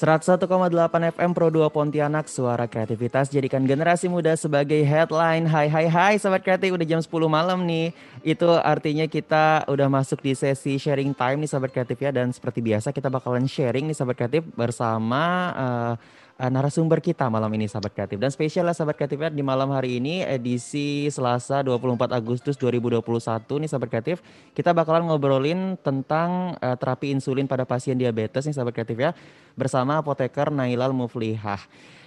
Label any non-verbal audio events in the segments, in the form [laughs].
101,8 FM Pro 2 Pontianak Suara kreativitas jadikan generasi muda sebagai headline. Hai hai hai Sobat kreatif udah jam 10 malam nih. Itu artinya kita udah masuk di sesi sharing time nih Sobat kreatif ya. Dan seperti biasa kita bakalan sharing nih Sobat kreatif bersama uh, narasumber kita malam ini sahabat kreatif. Dan spesial lah sahabat kreatif di malam hari ini edisi Selasa 24 Agustus 2021 nih sahabat kreatif kita bakalan ngobrolin tentang uh, terapi insulin pada pasien diabetes nih sahabat kreatif ya. Bersama apoteker Nailal Muflihah.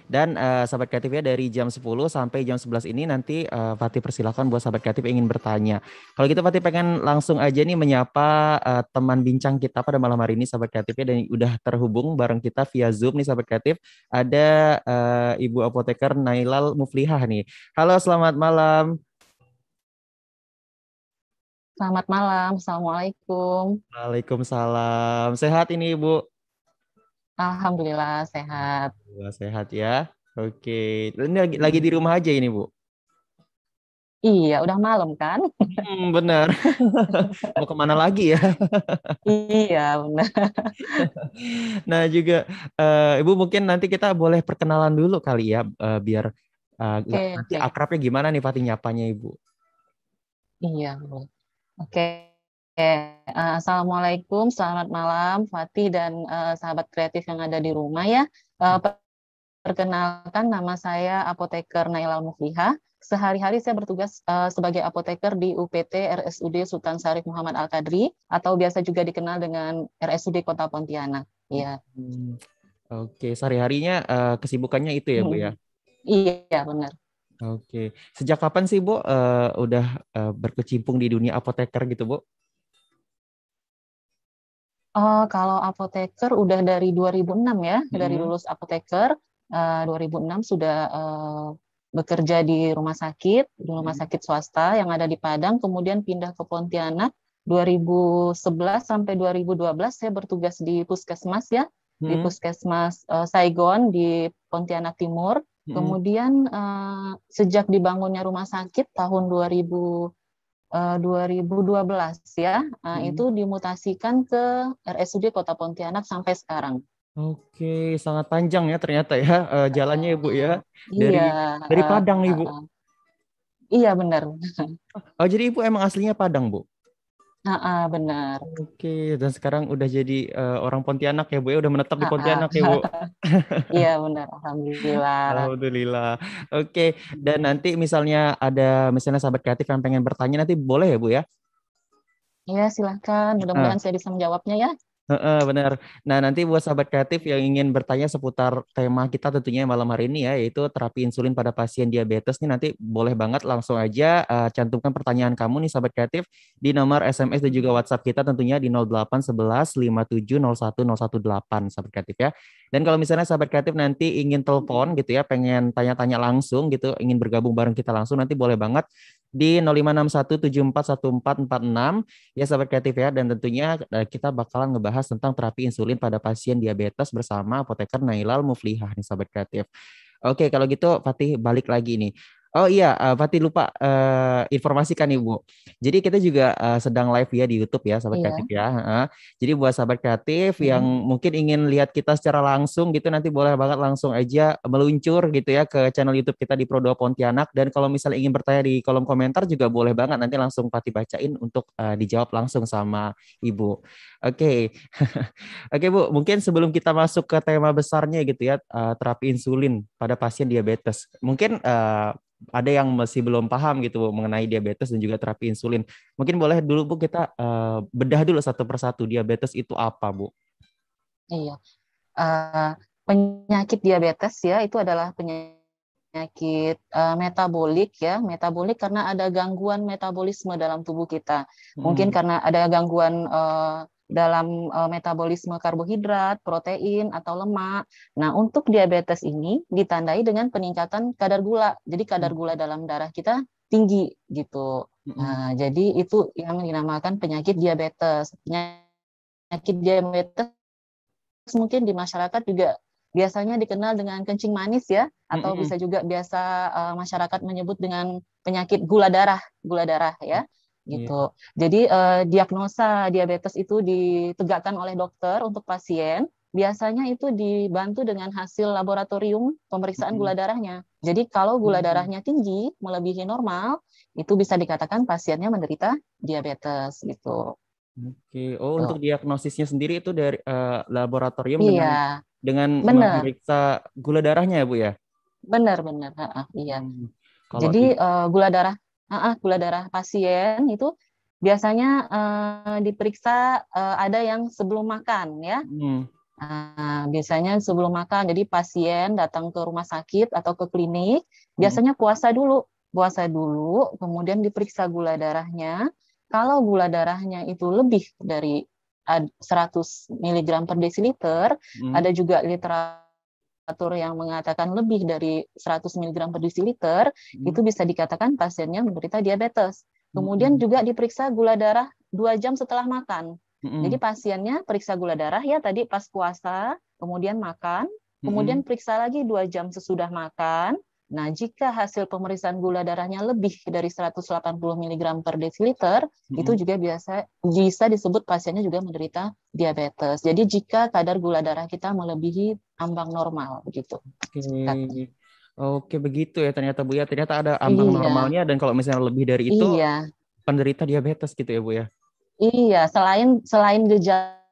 Dan uh, sahabat kreatif ya dari jam 10 sampai jam 11 ini nanti uh, Fatih persilahkan buat sahabat kreatif ingin bertanya. Kalau gitu Fatih pengen langsung aja nih menyapa uh, teman bincang kita pada malam hari ini sahabat kreatif ya dan udah terhubung bareng kita via Zoom nih sahabat kreatif. Ada uh, Ibu Apoteker Nailal Muflihah nih. Halo selamat malam. Selamat malam, Assalamualaikum. Waalaikumsalam. Sehat ini Ibu? Alhamdulillah sehat. Alhamdulillah sehat ya. Oke. Ini lagi, lagi di rumah aja ini, Bu? Iya, udah malam kan? Hmm, benar. [laughs] Mau ke mana lagi ya? iya, benar. [laughs] nah juga, uh, Ibu mungkin nanti kita boleh perkenalan dulu kali ya, uh, biar uh, okay, nanti okay. akrabnya gimana nih Fatih nyapanya Ibu? Iya, Oke. Okay. Oke, uh, Assalamualaikum, selamat malam Fatih dan uh, sahabat kreatif yang ada di rumah ya. Uh, perkenalkan nama saya Apoteker Nailal Mufliha. Sehari-hari saya bertugas uh, sebagai apoteker di UPT RSUD Sultan Syarif Muhammad Al Kadri atau biasa juga dikenal dengan RSUD Kota Pontianak. Ya. Hmm. Oke, sehari-harinya uh, kesibukannya itu ya, Bu ya? Iya, benar. Oke, sejak kapan sih Bu uh, udah uh, berkecimpung di dunia apoteker gitu Bu? Uh, kalau apoteker udah dari 2006 ya, hmm. dari lulus apoteker uh, 2006 sudah uh, bekerja di rumah sakit, di rumah sakit swasta yang ada di Padang, kemudian pindah ke Pontianak 2011 sampai 2012 saya bertugas di puskesmas ya, hmm. di puskesmas uh, Saigon di Pontianak Timur. Hmm. Kemudian uh, sejak dibangunnya rumah sakit tahun 2000 2012 eh, ya, uh, hmm. itu dimutasikan ke RSUD Kota Pontianak sampai sekarang. Oke, sangat panjang ya ternyata ya uh, jalannya Ibu ya. Dari iya, dari Padang nih Bu. Uh, iya benar. Oh jadi Ibu emang aslinya Padang Bu? Ah, benar. Oke, dan sekarang udah jadi uh, orang Pontianak ya Bu ya, udah menetap di Pontianak ya Bu. [laughs] Iya benar, alhamdulillah. Alhamdulillah. Oke, dan nanti misalnya ada misalnya sahabat kreatif yang pengen bertanya nanti boleh ya Bu ya? Iya, silahkan. Mudah-mudahan uh. saya bisa menjawabnya ya. Uh, benar. Nah, nanti buat sahabat kreatif yang ingin bertanya seputar tema kita tentunya malam hari ini ya, yaitu terapi insulin pada pasien diabetes nih nanti boleh banget langsung aja uh, cantumkan pertanyaan kamu nih sahabat kreatif di nomor SMS dan juga WhatsApp kita tentunya di 0811 sahabat kreatif ya. Dan kalau misalnya sahabat kreatif nanti ingin telepon gitu ya, pengen tanya-tanya langsung gitu, ingin bergabung bareng kita langsung nanti boleh banget di 0561741446 ya sahabat kreatif ya dan tentunya eh, kita bakalan ngebahas tentang terapi insulin pada pasien diabetes bersama apoteker Nailal Muflihah nih sahabat kreatif. Oke, kalau gitu Fatih balik lagi nih. Oh iya, uh, lupa uh, informasikan Ibu. Jadi kita juga uh, sedang live ya di YouTube ya, sahabat iya. kreatif ya. Uh, jadi buat sahabat kreatif hmm. yang mungkin ingin lihat kita secara langsung gitu, nanti boleh banget langsung aja meluncur gitu ya ke channel YouTube kita di Pro2 Pontianak. Dan kalau misalnya ingin bertanya di kolom komentar juga boleh banget nanti langsung Fatih bacain untuk uh, dijawab langsung sama Ibu. Oke, okay. [laughs] oke okay, Bu. Mungkin sebelum kita masuk ke tema besarnya gitu ya, uh, terapi insulin pada pasien diabetes. Mungkin uh, ada yang masih belum paham gitu Bu, mengenai diabetes dan juga terapi insulin. Mungkin boleh dulu Bu kita uh, bedah dulu satu persatu diabetes itu apa Bu? Iya, uh, penyakit diabetes ya itu adalah penyakit uh, metabolik ya, metabolik karena ada gangguan metabolisme dalam tubuh kita. Mungkin hmm. karena ada gangguan uh, dalam uh, metabolisme karbohidrat, protein atau lemak. Nah, untuk diabetes ini ditandai dengan peningkatan kadar gula. Jadi kadar hmm. gula dalam darah kita tinggi gitu. Hmm. Nah, jadi itu yang dinamakan penyakit diabetes. Penyakit diabetes mungkin di masyarakat juga biasanya dikenal dengan kencing manis ya atau mm -hmm. bisa juga biasa uh, masyarakat menyebut dengan penyakit gula darah, gula darah ya. Gitu. Yeah. Jadi uh, diagnosa diabetes itu ditegakkan oleh dokter untuk pasien biasanya itu dibantu dengan hasil laboratorium pemeriksaan gula darahnya. Jadi kalau gula darahnya tinggi melebihi normal, itu bisa dikatakan pasiennya menderita diabetes gitu. Oke, oh Tuh. untuk diagnosisnya sendiri itu dari uh, laboratorium iya. dengan dengan memeriksa gula darahnya ya bu ya? Benar benar, iya. Hmm. Jadi uh, gula darah, uh, gula darah pasien itu biasanya uh, diperiksa uh, ada yang sebelum makan ya. Hmm. Uh, biasanya sebelum makan, jadi pasien datang ke rumah sakit atau ke klinik, hmm. biasanya puasa dulu, puasa dulu, kemudian diperiksa gula darahnya kalau gula darahnya itu lebih dari 100 mg per desiliter, hmm. ada juga literatur yang mengatakan lebih dari 100 mg per desiliter, hmm. itu bisa dikatakan pasiennya menderita diabetes. Kemudian hmm. juga diperiksa gula darah dua jam setelah makan. Hmm. Jadi pasiennya periksa gula darah ya tadi pas puasa, kemudian makan, kemudian periksa lagi dua jam sesudah makan, Nah, jika hasil pemeriksaan gula darahnya lebih dari 180 mg per desiliter, hmm. itu juga biasa bisa disebut pasiennya juga menderita diabetes. Jadi jika kadar gula darah kita melebihi ambang normal begitu. Oke. Oke, begitu ya ternyata Bu ya. Ternyata ada ambang iya. normalnya dan kalau misalnya lebih dari itu iya. penderita diabetes gitu ya Bu ya. Iya, selain selain gejala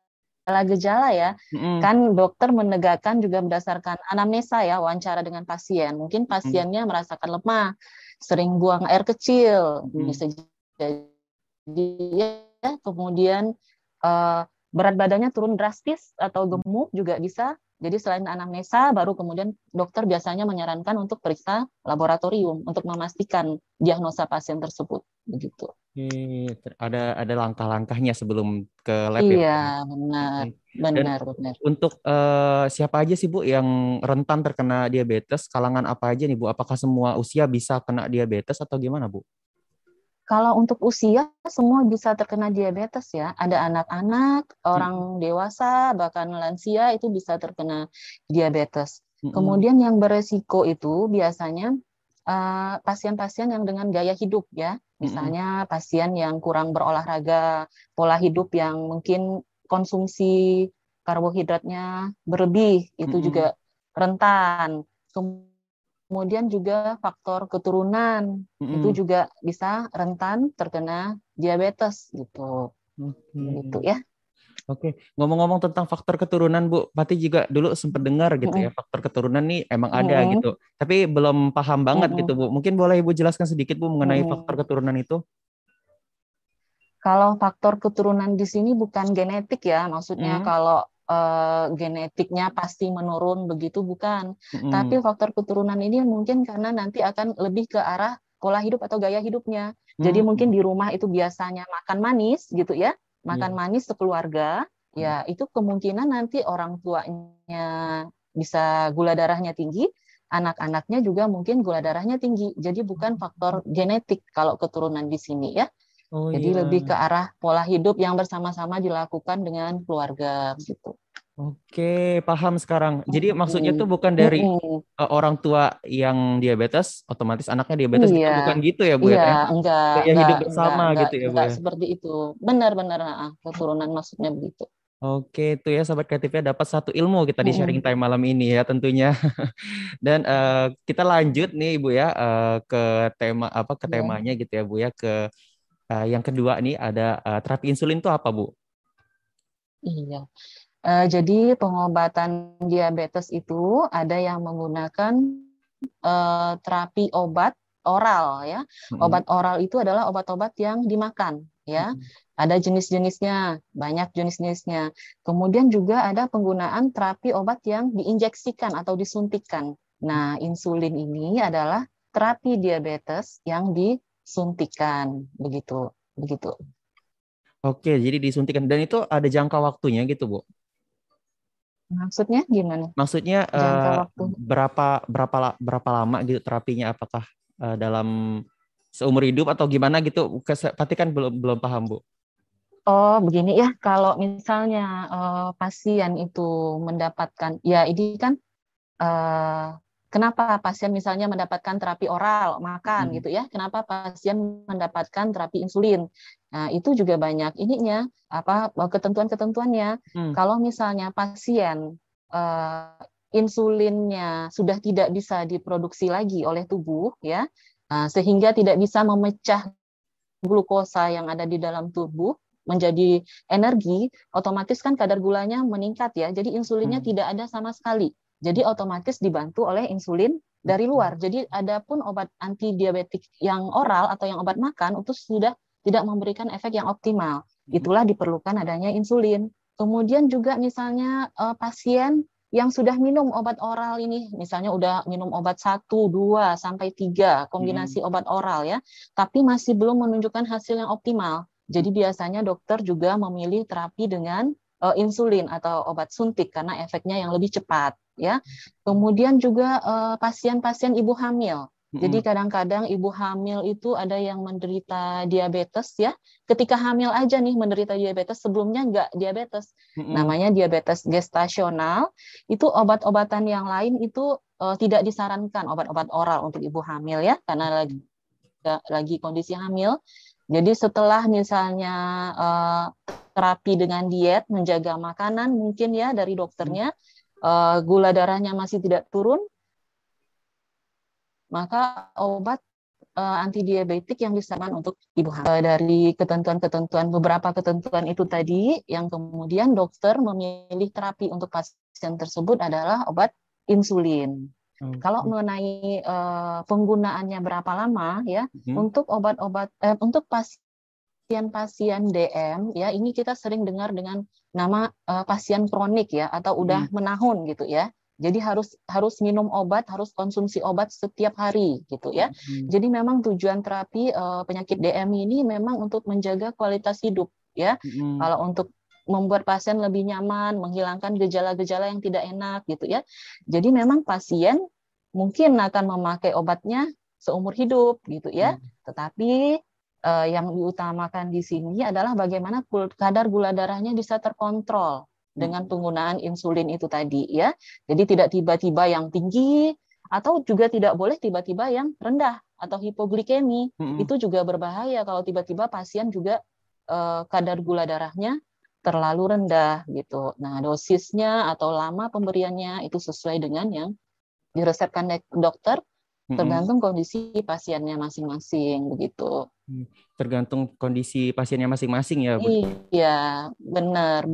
gejala-gejala ya, mm-hmm. kan dokter menegakkan juga berdasarkan anamnesa ya, wawancara dengan pasien. Mungkin pasiennya mm-hmm. merasakan lemah, sering buang air kecil, mm-hmm. bisa jadi ya, kemudian uh, berat badannya turun drastis atau gemuk juga bisa jadi selain anamnesa, baru kemudian dokter biasanya menyarankan untuk periksa laboratorium untuk memastikan diagnosa pasien tersebut. Begitu. ada ada langkah-langkahnya sebelum ke lab iya, ya? Iya, benar. Benar, benar. Untuk uh, siapa aja sih Bu yang rentan terkena diabetes? Kalangan apa aja nih Bu? Apakah semua usia bisa kena diabetes atau gimana Bu? Kalau untuk usia semua bisa terkena diabetes ya. Ada anak-anak, orang hmm. dewasa, bahkan lansia itu bisa terkena diabetes. Hmm. Kemudian yang beresiko itu biasanya pasien eh, pasien-pasien yang dengan gaya hidup ya. Misalnya hmm. pasien yang kurang berolahraga, pola hidup yang mungkin konsumsi karbohidratnya berlebih, itu hmm. juga rentan. Kemudian juga faktor keturunan hmm. itu juga bisa rentan terkena diabetes gitu. Okay. Gitu ya. Oke, ngomong-ngomong tentang faktor keturunan, Bu, Pati juga dulu sempat dengar gitu mm ya, faktor keturunan nih emang ada mm gitu. Tapi belum paham banget mm gitu, Bu. Mungkin boleh Ibu jelaskan sedikit, Bu, mengenai mm faktor keturunan itu? Kalau faktor keturunan di sini bukan genetik ya, maksudnya mm kalau uh, genetiknya pasti menurun begitu bukan. Mm. Tapi faktor keturunan ini mungkin karena nanti akan lebih ke arah pola hidup atau gaya hidupnya. Jadi mungkin di rumah itu biasanya makan manis gitu ya, makan yeah. manis sekeluarga, ya itu kemungkinan nanti orang tuanya bisa gula darahnya tinggi, anak-anaknya juga mungkin gula darahnya tinggi. Jadi bukan faktor genetik kalau keturunan di sini ya. Oh, Jadi iya. lebih ke arah pola hidup yang bersama-sama dilakukan dengan keluarga gitu. Oke, paham sekarang. Jadi maksudnya tuh bukan dari uh, orang tua yang diabetes, otomatis anaknya diabetes, iya. bukan gitu ya bu ya? iya, ya? enggak. Kayak hidup bersama enggak, gitu ya bu enggak ya? seperti itu. Benar-benar keturunan maksudnya begitu. Oke, itu ya sahabat kreatifnya dapat satu ilmu kita di sharing time malam ini ya tentunya. [laughs] Dan uh, kita lanjut nih Ibu ya uh, ke tema apa ke iya. temanya gitu ya Bu ya ke Uh, yang kedua nih ada uh, terapi insulin itu apa, Bu? Iya. Uh, jadi pengobatan diabetes itu ada yang menggunakan uh, terapi obat oral ya. Obat oral itu adalah obat-obat yang dimakan ya. Ada jenis-jenisnya, banyak jenis-jenisnya. Kemudian juga ada penggunaan terapi obat yang diinjeksikan atau disuntikkan. Nah, insulin ini adalah terapi diabetes yang di suntikan begitu begitu. Oke, jadi disuntikan dan itu ada jangka waktunya gitu, Bu? Maksudnya gimana? Maksudnya uh, berapa berapa berapa lama gitu terapinya? Apakah uh, dalam seumur hidup atau gimana gitu? Pasti kan belum belum paham, Bu. Oh, begini ya. Kalau misalnya uh, pasien itu mendapatkan, ya ini kan uh, kenapa pasien misalnya mendapatkan terapi oral makan hmm. gitu ya kenapa pasien mendapatkan terapi insulin nah itu juga banyak ininya apa ketentuan-ketentuannya hmm. kalau misalnya pasien uh, insulinnya sudah tidak bisa diproduksi lagi oleh tubuh ya uh, sehingga tidak bisa memecah glukosa yang ada di dalam tubuh menjadi energi otomatis kan kadar gulanya meningkat ya jadi insulinnya hmm. tidak ada sama sekali jadi otomatis dibantu oleh insulin dari luar. Jadi adapun obat anti diabetik yang oral atau yang obat makan itu sudah tidak memberikan efek yang optimal. Itulah diperlukan adanya insulin. Kemudian juga misalnya uh, pasien yang sudah minum obat oral ini, misalnya udah minum obat 1, 2, sampai 3, kombinasi hmm. obat oral ya, tapi masih belum menunjukkan hasil yang optimal. Jadi biasanya dokter juga memilih terapi dengan uh, insulin atau obat suntik karena efeknya yang lebih cepat ya. Kemudian juga eh, pasien-pasien ibu hamil. Jadi kadang-kadang ibu hamil itu ada yang menderita diabetes ya. Ketika hamil aja nih menderita diabetes, sebelumnya enggak diabetes. Mm-hmm. Namanya diabetes gestasional. Itu obat-obatan yang lain itu uh, tidak disarankan obat-obat oral untuk ibu hamil ya, karena lagi lagi kondisi hamil. Jadi setelah misalnya uh, terapi dengan diet, menjaga makanan mungkin ya dari dokternya, uh, gula darahnya masih tidak turun, maka obat uh, antidiabetik yang disarankan untuk ibu hamil. Uh, dari ketentuan-ketentuan beberapa ketentuan itu tadi, yang kemudian dokter memilih terapi untuk pasien tersebut adalah obat insulin. Hmm. Kalau mengenai uh, penggunaannya berapa lama ya hmm. untuk obat-obat eh, untuk pasien pasien-pasien DM ya ini kita sering dengar dengan nama uh, pasien kronik ya atau udah hmm. menahun gitu ya. Jadi harus harus minum obat, harus konsumsi obat setiap hari gitu ya. Hmm. Jadi memang tujuan terapi uh, penyakit DM ini memang untuk menjaga kualitas hidup ya. Hmm. Kalau untuk membuat pasien lebih nyaman, menghilangkan gejala-gejala yang tidak enak gitu ya. Jadi memang pasien mungkin akan memakai obatnya seumur hidup gitu ya. Hmm. Tetapi uh, yang diutamakan di sini adalah bagaimana kadar gula darahnya bisa terkontrol dengan hmm. penggunaan insulin itu tadi ya. Jadi tidak tiba-tiba yang tinggi atau juga tidak boleh tiba-tiba yang rendah atau hipoglikemi. Hmm. Itu juga berbahaya kalau tiba-tiba pasien juga uh, kadar gula darahnya terlalu rendah gitu. Nah, dosisnya atau lama pemberiannya itu sesuai dengan yang diresepkan dokter tergantung kondisi pasiennya masing-masing begitu. Hmm, tergantung kondisi pasiennya masing-masing ya, Bu? Iya, benar.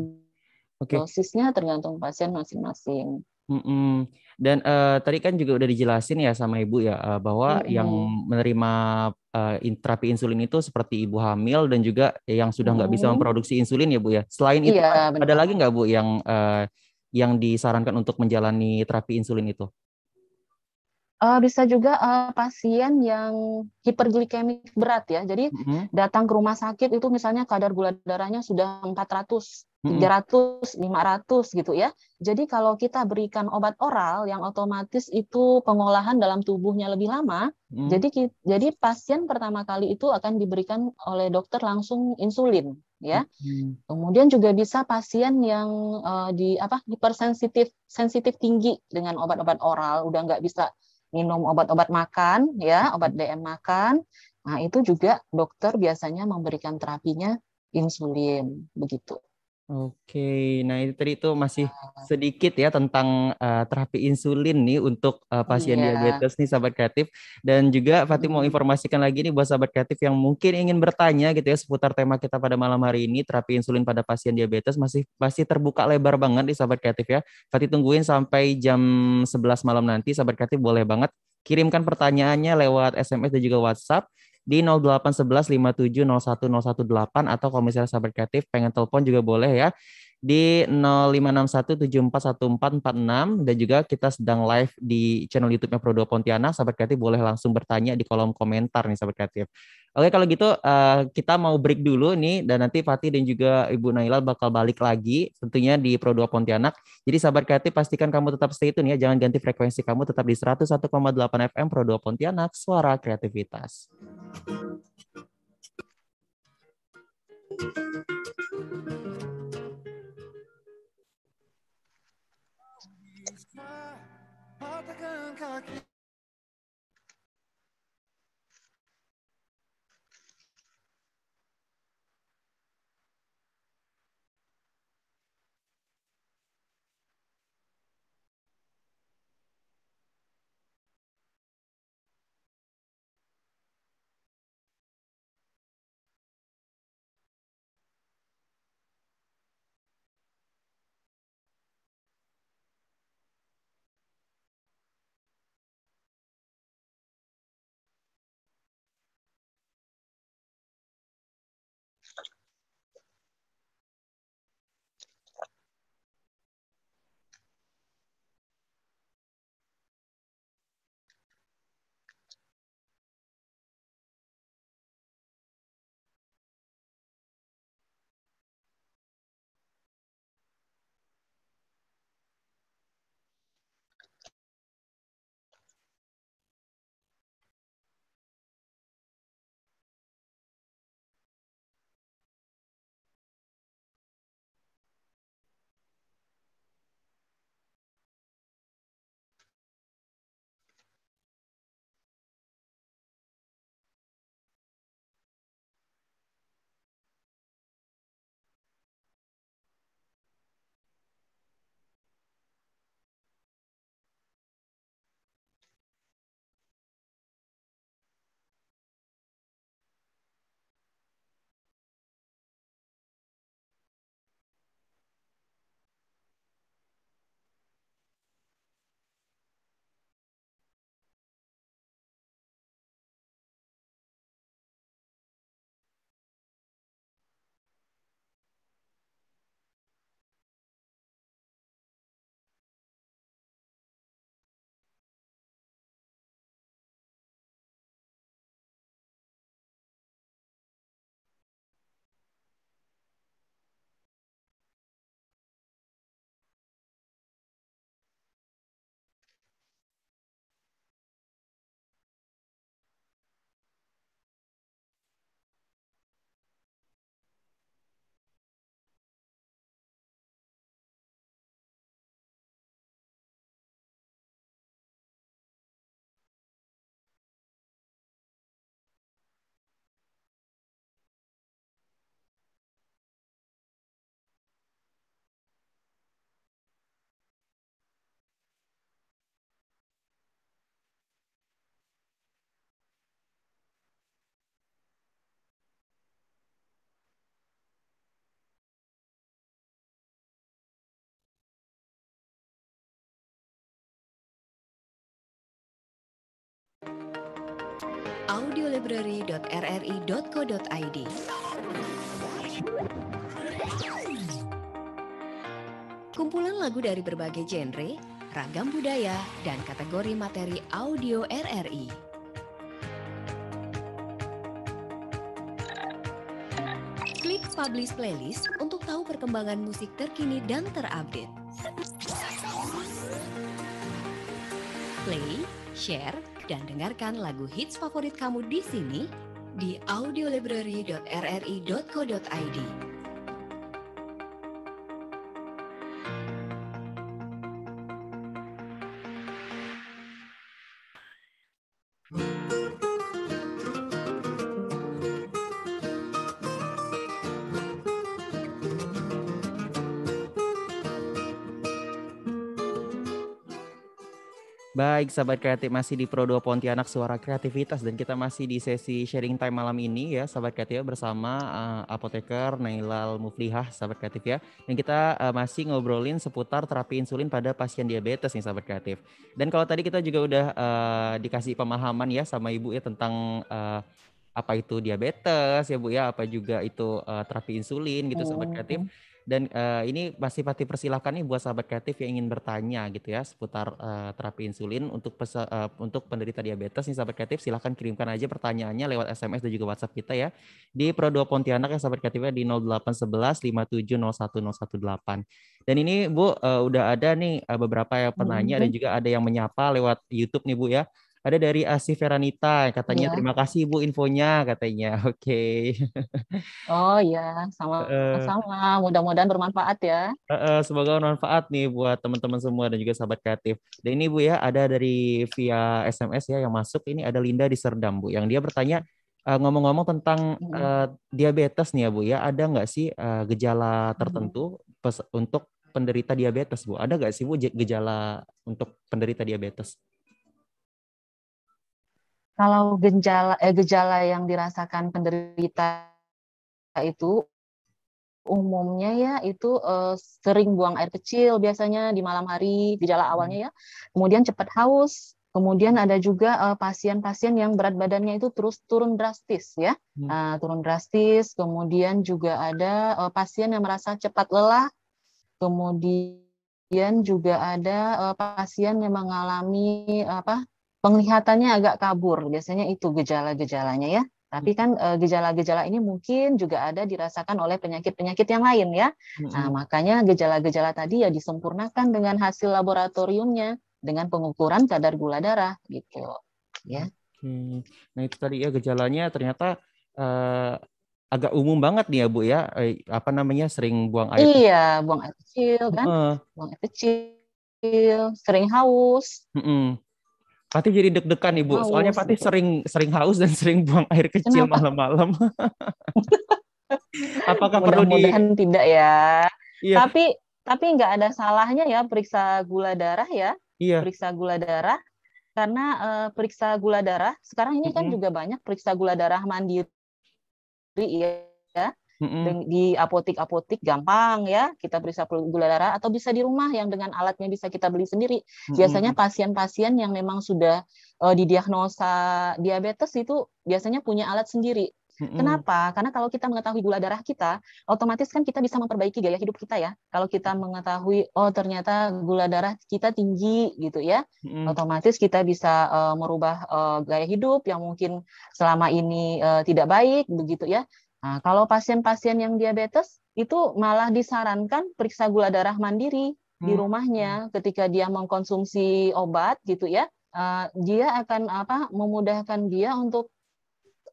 Oke. Okay. Dosisnya tergantung pasien masing-masing. Mm-mm. Dan uh, tadi kan juga udah dijelasin ya sama ibu ya uh, bahwa mm-hmm. yang menerima uh, terapi insulin itu seperti ibu hamil dan juga yang sudah nggak mm-hmm. bisa memproduksi insulin ya bu ya. Selain itu iya, ada lagi nggak bu yang uh, yang disarankan untuk menjalani terapi insulin itu? Uh, bisa juga uh, pasien yang hiperglikemik berat ya. Jadi mm-hmm. datang ke rumah sakit itu misalnya kadar gula darahnya sudah 400, mm-hmm. 300, 500 gitu ya. Jadi kalau kita berikan obat oral yang otomatis itu pengolahan dalam tubuhnya lebih lama, mm-hmm. jadi jadi pasien pertama kali itu akan diberikan oleh dokter langsung insulin ya. Mm-hmm. Kemudian juga bisa pasien yang uh, di apa hipersensitif sensitif tinggi dengan obat-obat oral udah nggak bisa minum obat-obat makan ya obat DM makan. Nah itu juga dokter biasanya memberikan terapinya insulin begitu Oke, nah itu tadi itu masih nah. sedikit ya tentang uh, terapi insulin nih untuk uh, pasien yeah. diabetes nih sahabat kreatif dan juga Fatih mau informasikan lagi nih buat sahabat kreatif yang mungkin ingin bertanya gitu ya seputar tema kita pada malam hari ini terapi insulin pada pasien diabetes masih masih terbuka lebar banget nih sahabat kreatif ya. Fatih tungguin sampai jam 11 malam nanti sahabat kreatif boleh banget kirimkan pertanyaannya lewat SMS dan juga WhatsApp di 0811 5701 atau kalau misalnya sahabat kreatif pengen telepon juga boleh ya di 0561741446 dan juga kita sedang live di channel YouTube-nya Pro2 Pontianak. Sahabat kreatif boleh langsung bertanya di kolom komentar nih sahabat kreatif. Oke kalau gitu uh, kita mau break dulu nih dan nanti Fatih dan juga Ibu Naila bakal balik lagi tentunya di Pro2 Pontianak. Jadi sahabat kreatif pastikan kamu tetap stay tune ya, jangan ganti frekuensi kamu tetap di 101,8 FM Pro2 Pontianak, suara kreativitas. audiolibrary.rri.co.id Kumpulan lagu dari berbagai genre, ragam budaya, dan kategori materi audio RRI. Klik Publish Playlist untuk tahu perkembangan musik terkini dan terupdate. Play, share, dan dengarkan lagu hits favorit kamu di sini di audiolibrary.rri.co.id. Baik, sahabat kreatif masih di Pro 2 Pontianak Suara Kreativitas dan kita masih di sesi sharing time malam ini ya, sahabat kreatif bersama uh, apoteker Nailal Muflihah, sahabat kreatif ya. Dan kita uh, masih ngobrolin seputar terapi insulin pada pasien diabetes nih, sahabat kreatif. Dan kalau tadi kita juga udah uh, dikasih pemahaman ya sama Ibu ya tentang uh, apa itu diabetes ya Bu ya, apa juga itu uh, terapi insulin gitu, sahabat kreatif. Hmm. Dan uh, ini masih pasti persilahkan nih buat sahabat kreatif yang ingin bertanya gitu ya seputar uh, terapi insulin untuk pesa, uh, untuk penderita diabetes nih sahabat kreatif silahkan kirimkan aja pertanyaannya lewat SMS dan juga WhatsApp kita ya di Pro 2 Pontianak ya sahabat kreatifnya di 0811 5701 Dan ini Bu uh, udah ada nih uh, beberapa yang penanya hmm. dan juga ada yang menyapa lewat YouTube nih Bu ya. Ada dari Asi Veranita, katanya ya. terima kasih Bu infonya katanya. [laughs] Oke. Okay. Oh ya, sama-sama. Mudah-mudahan bermanfaat ya. Uh, uh, semoga bermanfaat nih buat teman-teman semua dan juga sahabat kreatif. Dan ini Bu ya, ada dari via SMS ya yang masuk. Ini ada Linda di Serdam Bu, yang dia bertanya ngomong-ngomong uh, tentang uh, diabetes nih ya Bu ya, ada nggak sih uh, gejala tertentu untuk penderita diabetes Bu? Ada nggak sih Bu gejala untuk penderita diabetes? Kalau gejala eh, gejala yang dirasakan penderita itu umumnya ya itu eh, sering buang air kecil biasanya di malam hari gejala hmm. awalnya ya kemudian cepat haus kemudian ada juga eh, pasien-pasien uh, yang berat badannya itu terus turun drastis ya hmm. uh, turun drastis kemudian juga ada uh, pasien yang merasa cepat lelah kemudian juga ada uh, pasien yang mengalami apa penglihatannya agak kabur. Biasanya itu gejala-gejalanya ya. Tapi kan eh, gejala-gejala ini mungkin juga ada dirasakan oleh penyakit-penyakit yang lain ya. Nah, makanya gejala-gejala tadi ya disempurnakan dengan hasil laboratoriumnya dengan pengukuran kadar gula darah gitu. Ya. Hmm. Nah, itu tadi ya gejalanya ternyata uh, agak umum banget nih ya, Bu ya. Eh, apa namanya? sering buang air. Iya, buang air kecil kan. Uh. Buang air kecil, sering haus. Uh -uh. Fatih jadi deg-degan ibu, haus, soalnya Fatih sering sering haus dan sering buang air kecil malam-malam. [laughs] Apakah perlu di? tidak ya. Iya. Tapi tapi nggak ada salahnya ya periksa gula darah ya. Iya. Periksa gula darah karena uh, periksa gula darah sekarang ini kan mm -hmm. juga banyak periksa gula darah mandiri ya Mm-hmm. Di apotik-apotik gampang ya, kita periksa gula darah atau bisa di rumah yang dengan alatnya bisa kita beli sendiri. Mm-hmm. Biasanya pasien-pasien yang memang sudah uh, didiagnosa diabetes itu biasanya punya alat sendiri. Mm-hmm. Kenapa? Karena kalau kita mengetahui gula darah kita, otomatis kan kita bisa memperbaiki gaya hidup kita ya. Kalau kita mengetahui oh ternyata gula darah kita tinggi gitu ya, mm-hmm. otomatis kita bisa uh, merubah uh, gaya hidup yang mungkin selama ini uh, tidak baik begitu ya. Nah, kalau pasien-pasien yang diabetes itu malah disarankan periksa gula darah mandiri hmm. di rumahnya ketika dia mengkonsumsi obat gitu ya. Uh, dia akan apa memudahkan dia untuk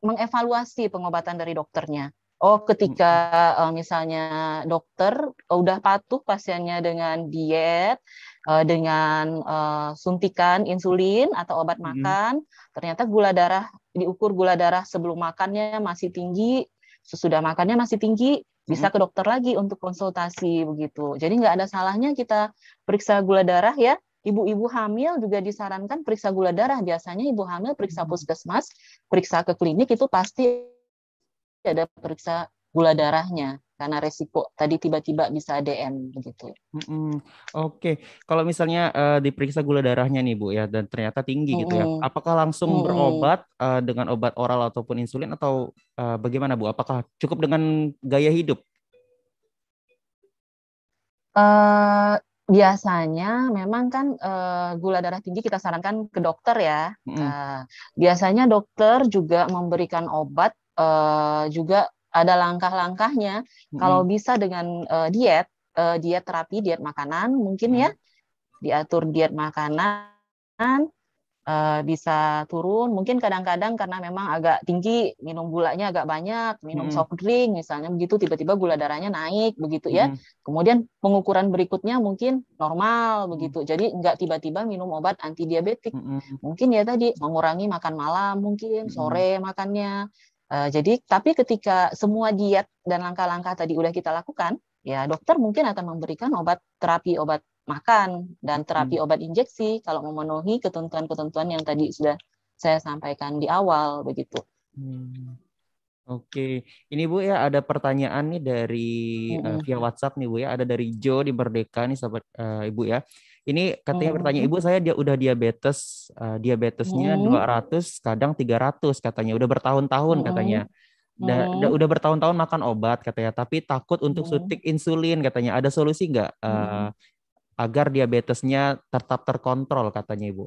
mengevaluasi pengobatan dari dokternya. Oh, ketika uh, misalnya dokter udah patuh pasiennya dengan diet, uh, dengan uh, suntikan insulin atau obat hmm. makan, ternyata gula darah diukur gula darah sebelum makannya masih tinggi, sesudah makannya masih tinggi, bisa ke dokter lagi untuk konsultasi begitu. Jadi nggak ada salahnya kita periksa gula darah ya. Ibu-ibu hamil juga disarankan periksa gula darah. Biasanya ibu hamil periksa puskesmas, periksa ke klinik itu pasti ada periksa gula darahnya. Karena resiko tadi tiba-tiba bisa DM begitu. Mm-mm. Oke, kalau misalnya uh, diperiksa gula darahnya nih Bu ya dan ternyata tinggi gitu ya, apakah langsung Mm-mm. berobat uh, dengan obat oral ataupun insulin atau uh, bagaimana Bu? Apakah cukup dengan gaya hidup? Uh, biasanya memang kan uh, gula darah tinggi kita sarankan ke dokter ya. Mm. Uh, biasanya dokter juga memberikan obat, uh, juga ada langkah-langkahnya. Mm. Kalau bisa dengan uh, diet, uh, diet terapi, diet makanan mungkin mm. ya, diatur diet makanan uh, bisa turun. Mungkin kadang-kadang karena memang agak tinggi, minum gulanya agak banyak, minum hmm. soft drink misalnya begitu, tiba-tiba gula darahnya naik begitu ya. Hmm. Kemudian pengukuran berikutnya mungkin normal begitu. Jadi nggak tiba-tiba minum obat anti diabetik. Hmm. Mungkin ya tadi mengurangi makan malam, mungkin sore makannya. Uh, jadi tapi ketika semua diet dan langkah-langkah tadi udah kita lakukan, ya dokter mungkin akan memberikan obat terapi obat makan dan terapi obat injeksi kalau memenuhi ketentuan-ketentuan yang tadi sudah saya sampaikan di awal begitu. Hmm. Oke, ini Bu ya ada pertanyaan nih dari hmm. uh, via WhatsApp nih Bu ya, ada dari Jo di Merdeka nih sahabat uh, Ibu ya. Ini katanya hmm. bertanya Ibu saya dia udah diabetes, uh, diabetesnya hmm. 200 kadang 300 katanya, udah bertahun-tahun hmm. katanya. Da, da, udah bertahun-tahun makan obat katanya, tapi takut untuk suntik insulin katanya. Ada solusi nggak uh, agar diabetesnya tetap terkontrol katanya Ibu?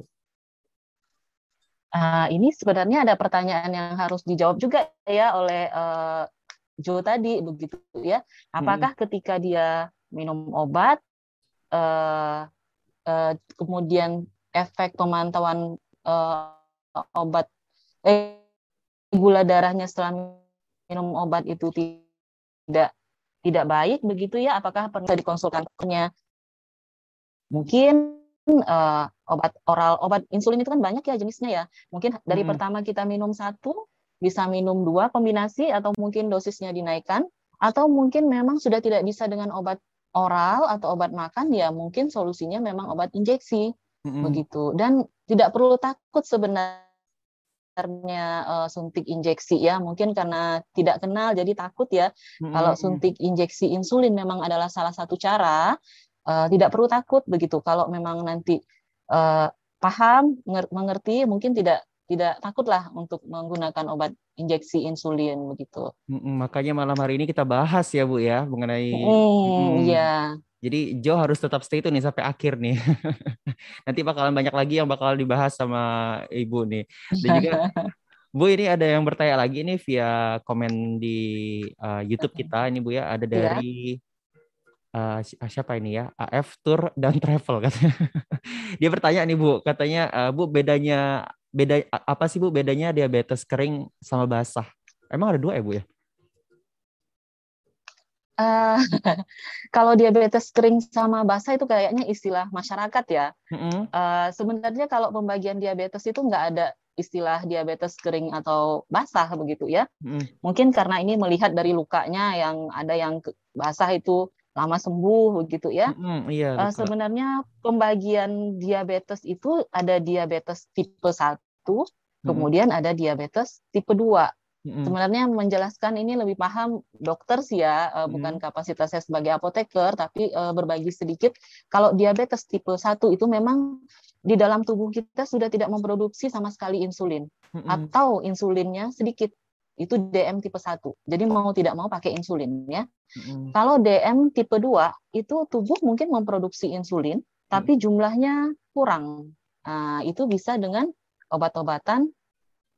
Uh, ini sebenarnya ada pertanyaan yang harus dijawab juga ya oleh uh, Joe tadi begitu ya. Apakah hmm. ketika dia minum obat uh, uh, kemudian efek pemantauan uh, obat eh, gula darahnya setelah minum obat itu tidak tidak baik begitu ya? Apakah perlu dikonsultasinya mungkin uh, obat oral obat insulin itu kan banyak ya jenisnya ya mungkin dari hmm. pertama kita minum satu bisa minum dua kombinasi atau mungkin dosisnya dinaikkan atau mungkin memang sudah tidak bisa dengan obat oral atau obat makan ya mungkin solusinya memang obat injeksi. Hmm. begitu. Dan tidak perlu takut sebenarnya uh, suntik injeksi ya. Mungkin karena tidak kenal jadi takut ya. Hmm. kalau suntik injeksi insulin memang adalah salah satu cara uh, tidak perlu takut begitu. Kalau memang nanti uh, paham mengerti mungkin tidak tidak takutlah untuk menggunakan obat injeksi insulin begitu. Makanya malam hari ini kita bahas ya Bu ya mengenai. Mm, hmm, ya. Jadi Jo harus tetap stay itu nih sampai akhir nih. [laughs] Nanti bakalan banyak lagi yang bakal dibahas sama Ibu nih. Dan juga [laughs] Bu ini ada yang bertanya lagi nih via komen di uh, YouTube kita ini Bu ya ada iya. dari uh, siapa ini ya AF Tour dan Travel katanya. [laughs] Dia bertanya nih Bu, katanya uh, Bu bedanya beda apa sih Bu bedanya diabetes kering sama basah? Emang ada dua ya Bu ya? Uh, [laughs] kalau diabetes kering sama basah itu kayaknya istilah masyarakat ya. Mm-hmm. Uh, sebenarnya kalau pembagian diabetes itu nggak ada istilah diabetes kering atau basah begitu ya. Mm. Mungkin karena ini melihat dari lukanya yang ada yang basah itu lama sembuh begitu ya. Mm, iya, uh, sebenarnya pembagian diabetes itu ada diabetes tipe 1, mm. kemudian ada diabetes tipe 2. Mm. Sebenarnya menjelaskan ini lebih paham dokter sih ya, uh, mm. bukan kapasitas saya sebagai apoteker, tapi uh, berbagi sedikit. Kalau diabetes tipe 1 itu memang di dalam tubuh kita sudah tidak memproduksi sama sekali insulin, -hmm. atau insulinnya sedikit itu DM tipe 1. Jadi mau tidak mau pakai insulin ya. Mm. Kalau DM tipe 2 itu tubuh mungkin memproduksi insulin tapi mm. jumlahnya kurang. Nah, itu bisa dengan obat-obatan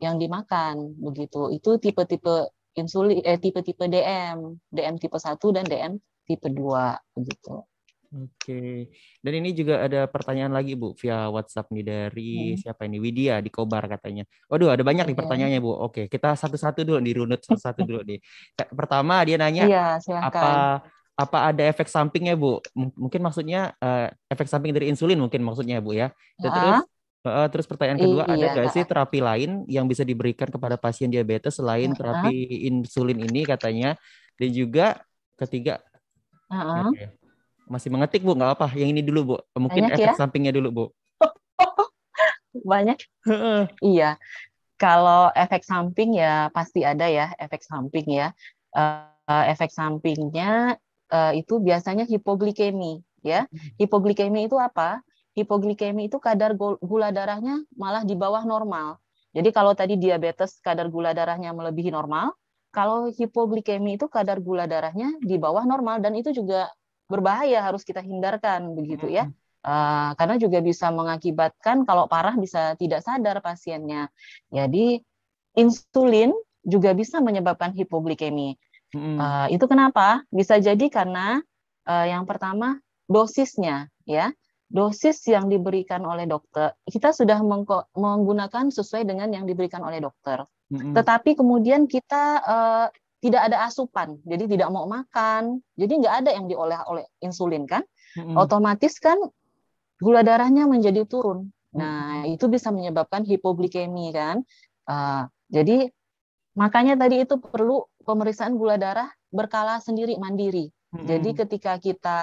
yang dimakan begitu. Itu tipe-tipe insulin eh tipe-tipe DM, DM tipe 1 dan DM tipe 2 begitu. Oke. Dan ini juga ada pertanyaan lagi Bu via WhatsApp nih dari hmm. siapa ini? Widya di Kobar katanya. Waduh, ada banyak nih pertanyaannya Bu. Oke, kita satu-satu dulu dirunut satu-satu dulu nih. Pertama dia nanya iya, apa apa ada efek sampingnya Bu? M mungkin maksudnya uh, efek samping dari insulin mungkin maksudnya Bu ya. Dan terus uh, terus pertanyaan kedua iya. ada nggak sih terapi lain yang bisa diberikan kepada pasien diabetes selain terapi insulin ini katanya? Dan juga ketiga uh -huh. okay masih mengetik Bu, nggak apa. Yang ini dulu Bu. Mungkin Banyak efek ya? sampingnya dulu Bu. [laughs] Banyak. iya. Kalau efek samping ya pasti ada ya efek samping ya. Uh, efek sampingnya uh, itu biasanya hipoglikemi ya. Hipoglikemi itu apa? Hipoglikemi itu kadar gula darahnya malah di bawah normal. Jadi kalau tadi diabetes kadar gula darahnya melebihi normal, kalau hipoglikemi itu kadar gula darahnya di bawah normal dan itu juga berbahaya harus kita hindarkan begitu ya. Uh, karena juga bisa mengakibatkan kalau parah bisa tidak sadar pasiennya. Jadi insulin juga bisa menyebabkan hipoglikemi. Uh, itu kenapa? Bisa jadi karena uh, yang pertama dosisnya ya. Dosis yang diberikan oleh dokter, kita sudah menggunakan sesuai dengan yang diberikan oleh dokter. Mm-hmm. Tetapi kemudian kita uh, tidak ada asupan, jadi tidak mau makan, jadi nggak ada yang diolah oleh insulin kan, mm-hmm. otomatis kan gula darahnya menjadi turun. Nah mm-hmm. itu bisa menyebabkan hipoglikemi kan. Uh, jadi makanya tadi itu perlu pemeriksaan gula darah berkala sendiri mandiri. Mm-hmm. Jadi ketika kita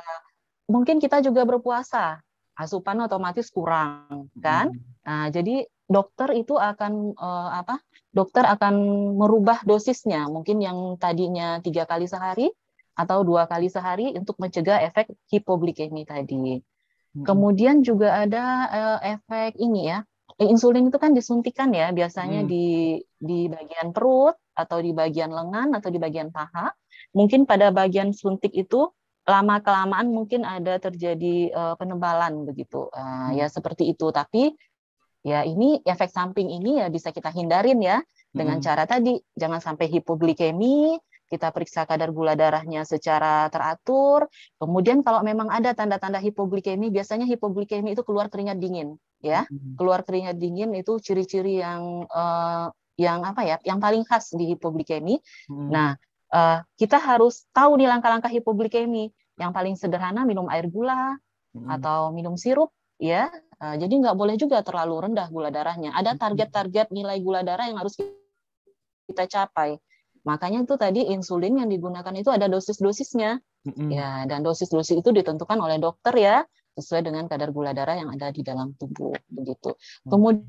mungkin kita juga berpuasa, asupan otomatis kurang, kan? Hmm. Nah, jadi dokter itu akan uh, apa? Dokter akan merubah dosisnya, mungkin yang tadinya tiga kali sehari atau dua kali sehari untuk mencegah efek hipoglikemi tadi. Hmm. Kemudian juga ada uh, efek ini ya, insulin itu kan disuntikan ya, biasanya hmm. di di bagian perut atau di bagian lengan atau di bagian paha. Mungkin pada bagian suntik itu lama kelamaan mungkin ada terjadi uh, penebalan begitu. Uh, ya seperti itu. Tapi ya ini efek samping ini ya bisa kita hindarin ya dengan hmm. cara tadi. Jangan sampai hipoglikemi kita periksa kadar gula darahnya secara teratur. Kemudian kalau memang ada tanda-tanda hipoglikemi biasanya hipoglikemi itu keluar keringat dingin ya. Hmm. keluar keringat dingin itu ciri-ciri yang uh, yang apa ya yang paling khas di hipoglikemi. Hmm. nah uh, kita harus tahu nih langkah-langkah hipoglikemi. Yang paling sederhana minum air gula hmm. atau minum sirup, ya. Uh, jadi nggak boleh juga terlalu rendah gula darahnya. Ada hmm. target-target nilai gula darah yang harus kita capai. Makanya itu tadi insulin yang digunakan itu ada dosis-dosisnya. Mm-hmm. Ya, dan dosis-dosis itu ditentukan oleh dokter ya, sesuai dengan kadar gula darah yang ada di dalam tubuh begitu. Kemudian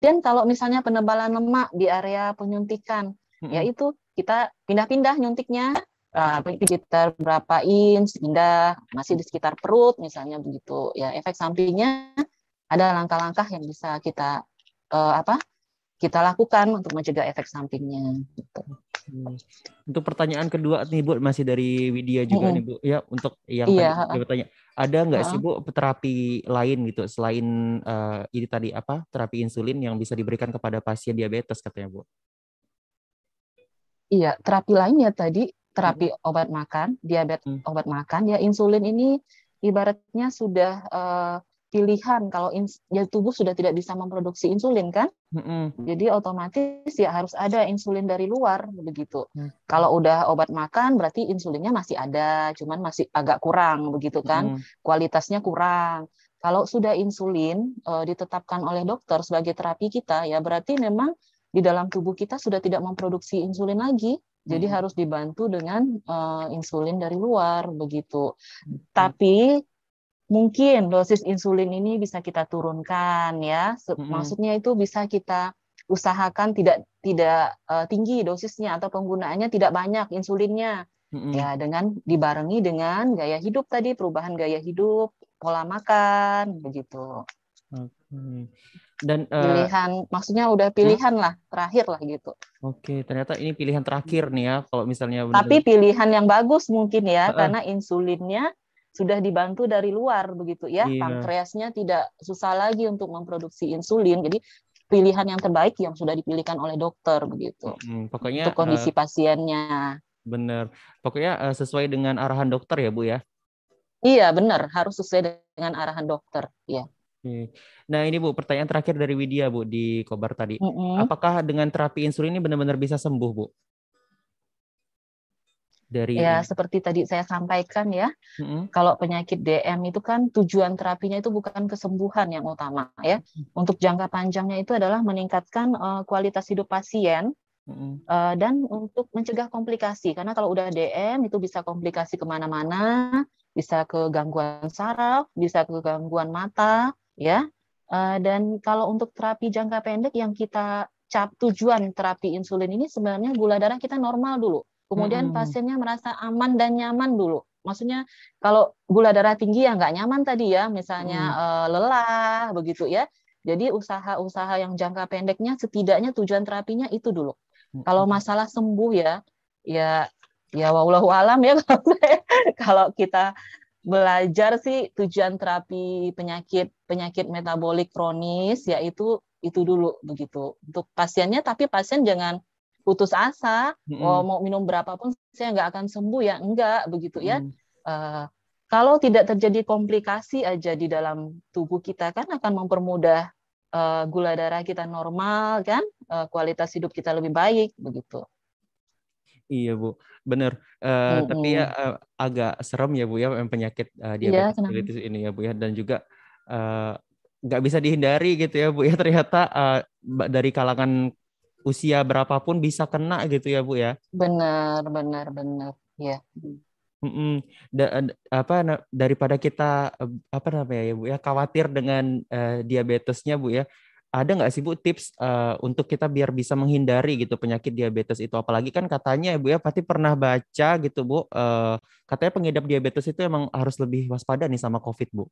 dan kalau misalnya penebalan lemak di area penyuntikan, hmm. yaitu kita pindah-pindah nyuntiknya, uh, sekitar berapa inch, pindah masih di sekitar perut misalnya begitu. Ya efek sampingnya ada langkah-langkah yang bisa kita uh, apa? Kita lakukan untuk mencegah efek sampingnya. Gitu. Hmm. Untuk pertanyaan kedua nih Bu masih dari Widya juga hmm. nih Bu ya untuk yang iya. tadi bertanya ada nggak sih Bu terapi lain gitu selain uh, ini tadi apa terapi insulin yang bisa diberikan kepada pasien diabetes katanya Bu? Iya, terapi lainnya tadi terapi hmm. obat makan, diabetes hmm. obat makan ya insulin ini ibaratnya sudah uh, pilihan kalau ya tubuh sudah tidak bisa memproduksi insulin kan mm-hmm. jadi otomatis ya harus ada insulin dari luar begitu mm. kalau udah obat makan berarti insulinnya masih ada cuman masih agak kurang begitu kan mm. kualitasnya kurang kalau sudah insulin uh, ditetapkan oleh dokter sebagai terapi kita ya berarti memang di dalam tubuh kita sudah tidak memproduksi insulin lagi jadi hmm. harus dibantu dengan uh, insulin dari luar begitu. Hmm. Tapi mungkin dosis insulin ini bisa kita turunkan ya. Maksudnya itu bisa kita usahakan tidak tidak uh, tinggi dosisnya atau penggunaannya tidak banyak insulinnya. Mm-hmm. Ya, dengan dibarengi dengan gaya hidup tadi, perubahan gaya hidup, pola makan, begitu. Okay. Dan uh, pilihan, maksudnya udah pilihan lah, terakhir lah gitu. Oke, okay, ternyata ini pilihan terakhir nih ya, kalau misalnya. Benar Tapi pilihan yang bagus mungkin ya, uh, karena insulinnya sudah dibantu dari luar begitu ya. Iya. Pankreasnya tidak susah lagi untuk memproduksi insulin. Jadi pilihan yang terbaik yang sudah dipilihkan oleh dokter begitu. Hmm, pokoknya untuk kondisi uh, pasiennya. Benar. Pokoknya uh, sesuai dengan arahan dokter ya, Bu ya. Iya, benar, harus sesuai dengan arahan dokter, ya. Nah ini Bu, pertanyaan terakhir dari Widya Bu di Kobar tadi. Mm -hmm. Apakah dengan terapi insulin ini benar-benar bisa sembuh Bu? Dari ya seperti tadi saya sampaikan ya mm-hmm. kalau penyakit DM itu kan tujuan terapinya itu bukan kesembuhan yang utama ya mm-hmm. untuk jangka panjangnya itu adalah meningkatkan uh, kualitas hidup pasien mm-hmm. uh, dan untuk mencegah komplikasi karena kalau udah DM itu bisa komplikasi ke mana-mana bisa ke gangguan saraf bisa ke gangguan mata ya uh, dan kalau untuk terapi jangka pendek yang kita cap tujuan terapi insulin ini sebenarnya gula darah kita normal dulu. Kemudian Mm-mm. pasiennya merasa aman dan nyaman dulu. Maksudnya kalau gula darah tinggi ya nggak nyaman tadi ya, misalnya eh, lelah begitu ya. Jadi usaha-usaha yang jangka pendeknya setidaknya tujuan terapinya itu dulu. Kalau masalah sembuh ya, ya ya wallahu alam ya [laughs] kalau saya- kalau kita belajar sih tujuan terapi penyakit penyakit metabolik kronis yaitu itu dulu begitu untuk pasiennya tapi pasien jangan putus asa Mm-mm. oh mau minum berapapun saya nggak akan sembuh ya enggak begitu ya. Mm. Eh, kalau tidak terjadi komplikasi aja di dalam tubuh kita kan akan mempermudah eh, gula darah kita normal kan Eh, kualitas hidup kita lebih baik begitu. Iya Bu, bener. Eh, Tapi ya eh, agak serem ya Bu ya penyakit Iya, diabetes mellitus ini ya Bu ya. Dan juga eh, nggak bisa dihindari gitu ya Bu ya. Ternyata ba- dari kalangan usia berapapun bisa kena gitu ya Bu ya. benar benar benar ya Mm-mm. Da- da- apa na- daripada kita eh, apa namanya ya Bu ya khawatir dengan eh, diabetesnya Bu ya. Ada nggak sih Bu tips eh, untuk kita biar bisa menghindari gitu penyakit diabetes itu? Apalagi kan katanya ya Bu ya pasti pernah baca gitu Bu, eh, katanya pengidap diabetes itu emang harus lebih waspada nih sama COVID Bu.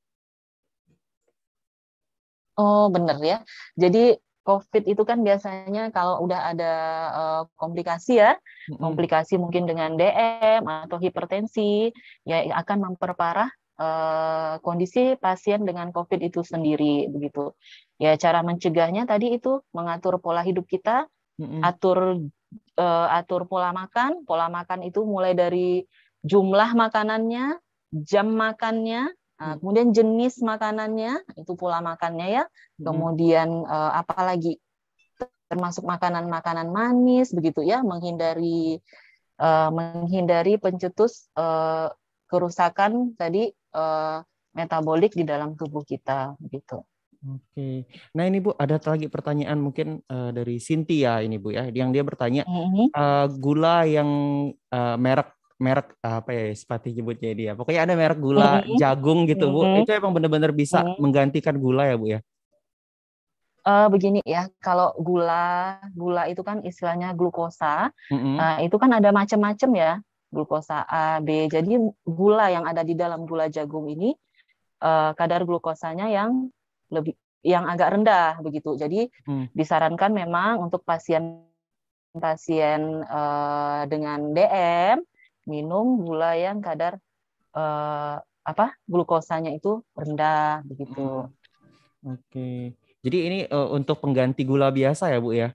Oh, benar ya. Jadi COVID itu kan biasanya kalau udah ada eh, komplikasi ya, Mm-mm. komplikasi mungkin dengan DM atau hipertensi, ya akan memperparah eh, kondisi pasien dengan COVID itu sendiri begitu. Ya cara mencegahnya tadi itu mengatur pola hidup kita, Mm-mm. atur eh, atur pola makan. Pola makan itu mulai dari jumlah makanannya, jam makannya, nah, Hmm. kemudian jenis makanannya, itu pola makannya ya. Mm-mm. Kemudian eh, apa lagi? Termasuk makanan-makanan manis begitu ya, menghindari eh, menghindari pencetus eh, kerusakan tadi eh, metabolik di dalam tubuh kita begitu. Oke. Nah ini Bu ada lagi pertanyaan mungkin eh, dari Cynthia ini Bu ya, yang dia bertanya eh, gula yang eh, merek merek apa ya sepati nyebutnya dia. Pokoknya ada merek gula Mhm. jagung gitu Bu. Mhm. Itu emang benar-benar bisa Mhm. menggantikan gula ya Bu ya. Eh, begini ya, kalau gula gula itu kan istilahnya glukosa. Mm-mm. Nah, itu kan ada macam-macam ya, glukosa A, B. Jadi gula yang ada di dalam gula jagung ini eh, kadar glukosanya yang lebih yang agak rendah begitu. Jadi Hmm. disarankan memang untuk pasien pasien eh, dengan DM minum gula yang kadar eh, apa glukosanya itu rendah begitu. Oke. Jadi ini eh, untuk pengganti gula biasa ya Bu ya.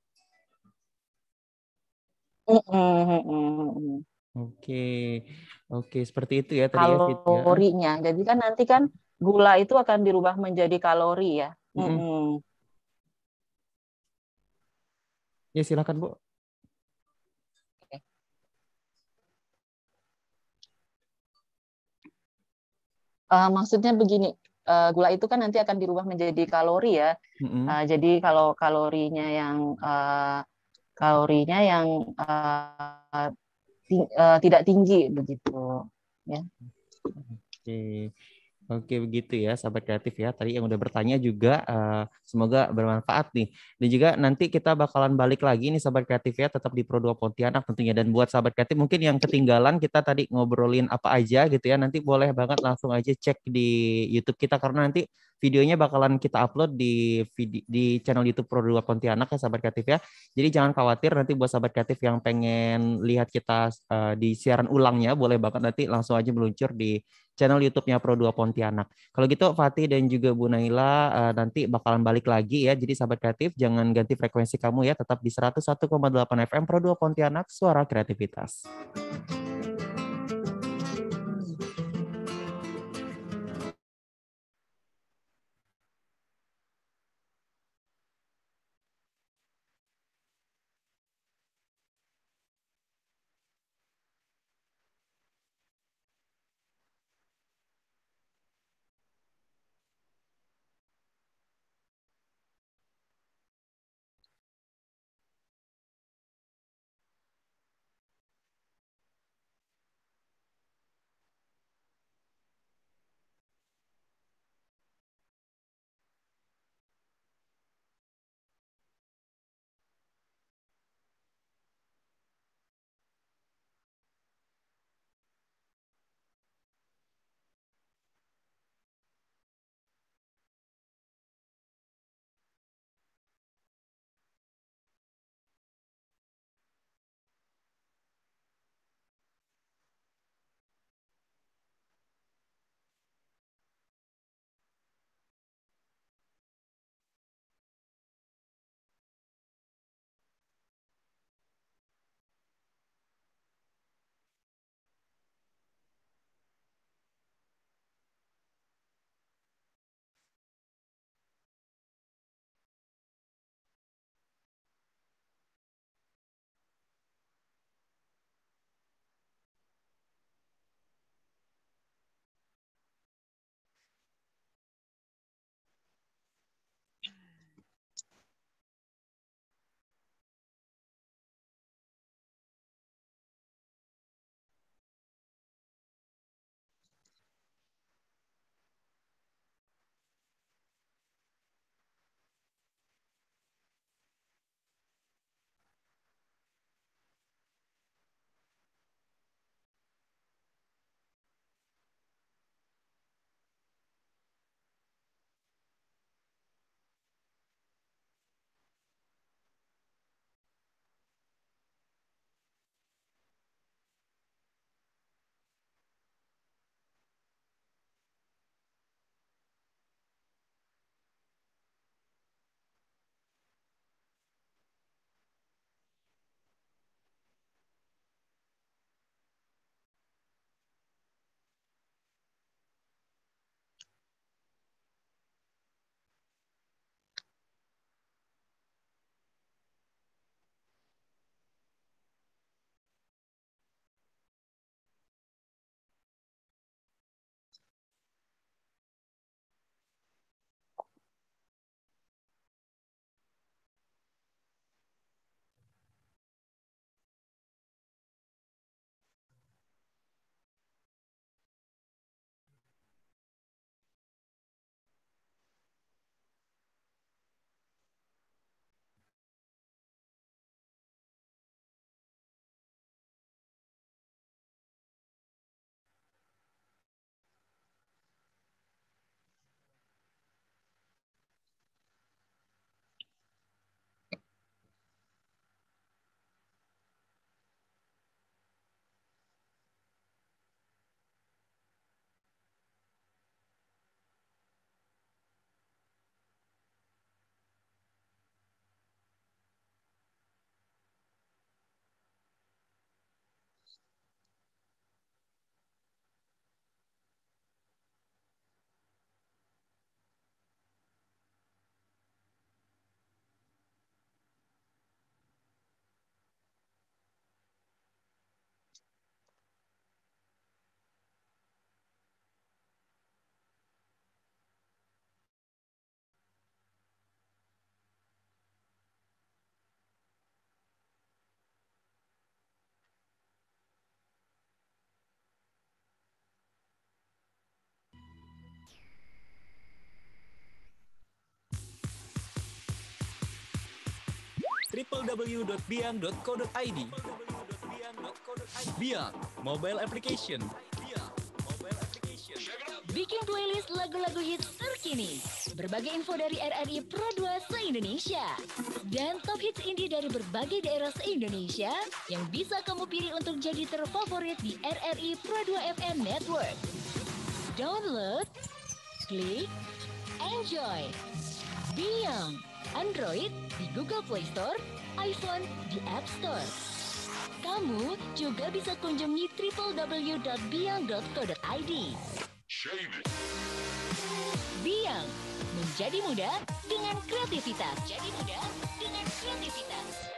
Mm, mm, mm, mm. Oke. Oke, seperti itu ya tadi ya ya. kalorinya. Jadi kan nanti kan gula itu akan dirubah menjadi kalori ya. Mm-mm. Mm-mm. Ya silakan Bu. Eh, maksudnya begini, eh, gula itu kan nanti akan dirubah menjadi kalori ya. Mm-mm. Eh, jadi kalau kalorinya yang eh, kalorinya yang eh, ti- eh, tidak tinggi begitu. Oke. Oke begitu ya sahabat kreatif ya. Tadi yang udah bertanya juga eh, semoga bermanfaat nih. Dan juga nanti kita bakalan balik lagi nih sahabat kreatif ya tetap di Pro 2 Pontianak tentunya. Dan buat sahabat kreatif mungkin yang ketinggalan kita tadi ngobrolin apa aja gitu ya. Nanti boleh banget langsung aja cek di YouTube kita karena nanti videonya bakalan kita upload di di channel YouTube Pro 2 Pontianak ya sahabat kreatif ya. Jadi jangan khawatir nanti buat sahabat kreatif yang pengen lihat kita eh, di siaran ulangnya boleh banget nanti langsung aja meluncur di channel YouTube-nya Pro 2 Pontianak. Kalau gitu Fatih dan juga Bu Naila eh, nanti bakalan balik lagi ya. Jadi sahabat kreatif jangan ganti frekuensi kamu ya, tetap di 101,8 FM Pro 2 Pontianak, suara kreativitas. www.biang.co.id. Biang Mobile Application. Bikin playlist lagu-lagu hits terkini. Berbagai info dari RRI Pro 2 se-Indonesia. Dan top hits indie dari berbagai daerah se-Indonesia yang bisa kamu pilih untuk jadi terfavorit di RRI Pro 2 FM Network. Download, klik, enjoy. Biang, Android di Google Play Store, iPhone di App Store. Kamu juga bisa kunjungi www.biang.co.id. Biang, menjadi muda dengan kreativitas. Jadi muda dengan kreativitas.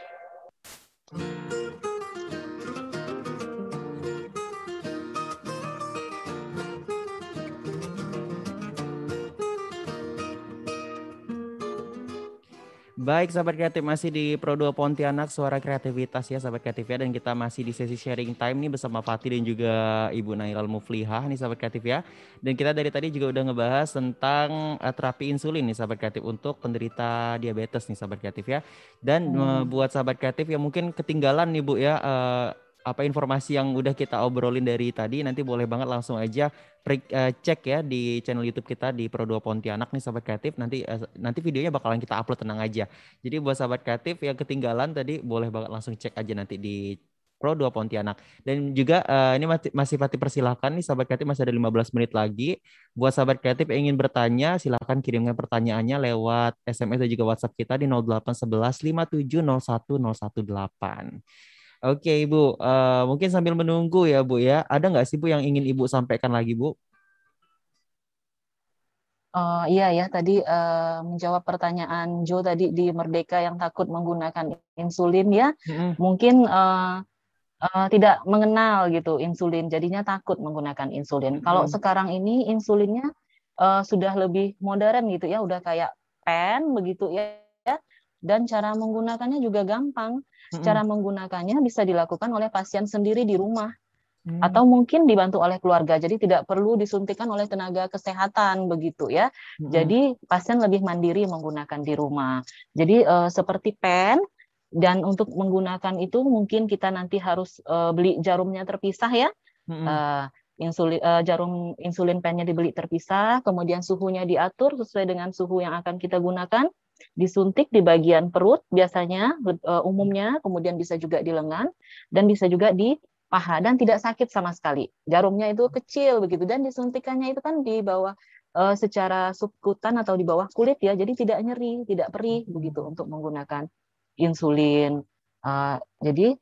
Baik sahabat kreatif masih di Pro 2 Pontianak Suara Kreativitas ya sahabat kreatif ya dan kita masih di sesi sharing time nih bersama Fatih dan juga Ibu Nailal Muflihah nih sahabat kreatif ya. Dan kita dari tadi juga udah ngebahas tentang uh, terapi insulin nih sahabat kreatif untuk penderita diabetes nih sahabat kreatif ya. Dan hmm. buat sahabat kreatif yang mungkin ketinggalan nih Bu ya uh, apa informasi yang udah kita obrolin dari tadi nanti boleh banget langsung aja uh, cek ya di channel YouTube kita di Pro 2 Pontianak nih sahabat kreatif nanti uh, nanti videonya bakalan kita upload tenang aja. Jadi buat sahabat kreatif yang ketinggalan tadi boleh banget langsung cek aja nanti di Pro 2 Pontianak. Dan juga uh, ini masih, masih Fatih persilahkan nih sahabat kreatif masih ada 15 menit lagi. Buat sahabat kreatif yang ingin bertanya silahkan kirimkan pertanyaannya lewat SMS dan juga WhatsApp kita di 0811 5701018. Oke Ibu, uh, mungkin sambil menunggu ya Bu ya, ada nggak sih Bu yang ingin Ibu sampaikan lagi Bu? Uh, iya ya, tadi uh, menjawab pertanyaan Joe tadi di Merdeka yang takut menggunakan insulin ya, mm-hmm. mungkin uh, uh, tidak mengenal gitu insulin, jadinya takut menggunakan insulin. Mm-hmm. Kalau sekarang ini insulinnya uh, sudah lebih modern gitu ya, udah kayak pen begitu ya, dan cara menggunakannya juga gampang. Cara menggunakannya bisa dilakukan oleh pasien sendiri di rumah hmm. atau mungkin dibantu oleh keluarga. Jadi tidak perlu disuntikan oleh tenaga kesehatan begitu ya. Hmm. Jadi pasien lebih mandiri menggunakan di rumah. Jadi uh, seperti pen dan untuk menggunakan itu mungkin kita nanti harus uh, beli jarumnya terpisah ya. Hmm. Uh, insulin uh, jarum insulin pennya dibeli terpisah, kemudian suhunya diatur sesuai dengan suhu yang akan kita gunakan disuntik di bagian perut biasanya uh, umumnya, kemudian bisa juga di lengan dan bisa juga di paha dan tidak sakit sama sekali. Jarumnya itu kecil begitu dan disuntikannya itu kan di bawah uh, secara subkutan atau di bawah kulit ya, jadi tidak nyeri, tidak perih begitu untuk menggunakan insulin. Uh, jadi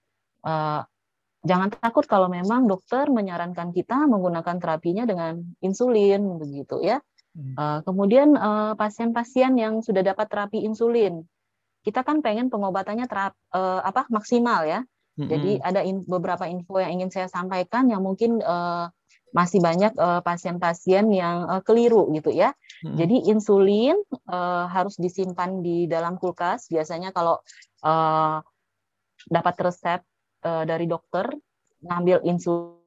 jangan takut kalau memang dokter menyarankan kita menggunakan terapinya dengan insulin begitu ya. Uh, kemudian uh, pasien-pasien yang sudah dapat terapi insulin, kita kan pengen pengobatannya terap, uh, apa maksimal ya. Mm-hmm. Jadi ada in, beberapa info yang ingin saya sampaikan yang mungkin uh, masih banyak uh, pasien-pasien yang uh, keliru gitu ya. Mm-hmm. Jadi insulin uh, harus disimpan di dalam kulkas. Biasanya kalau uh, dapat resep uh, dari dokter ngambil insulin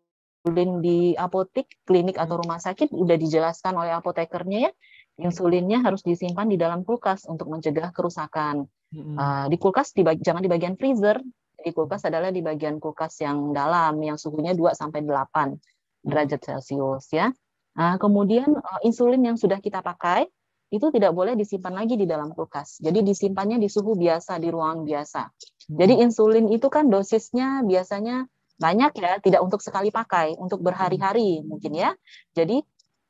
insulin di apotik, klinik atau rumah sakit udah dijelaskan oleh apotekernya ya, insulinnya harus disimpan di dalam kulkas untuk mencegah kerusakan. Hmm. Uh, di kulkas di jangan di bagian freezer. Di kulkas adalah di bagian kulkas yang dalam yang suhunya 2 sampai 8 derajat Celcius ya. Nah, kemudian uh, insulin yang sudah kita pakai itu tidak boleh disimpan lagi di dalam kulkas. Jadi disimpannya di suhu biasa di ruang biasa. Jadi insulin itu kan dosisnya biasanya banyak ya, tidak untuk sekali pakai, untuk berhari-hari mungkin ya. Jadi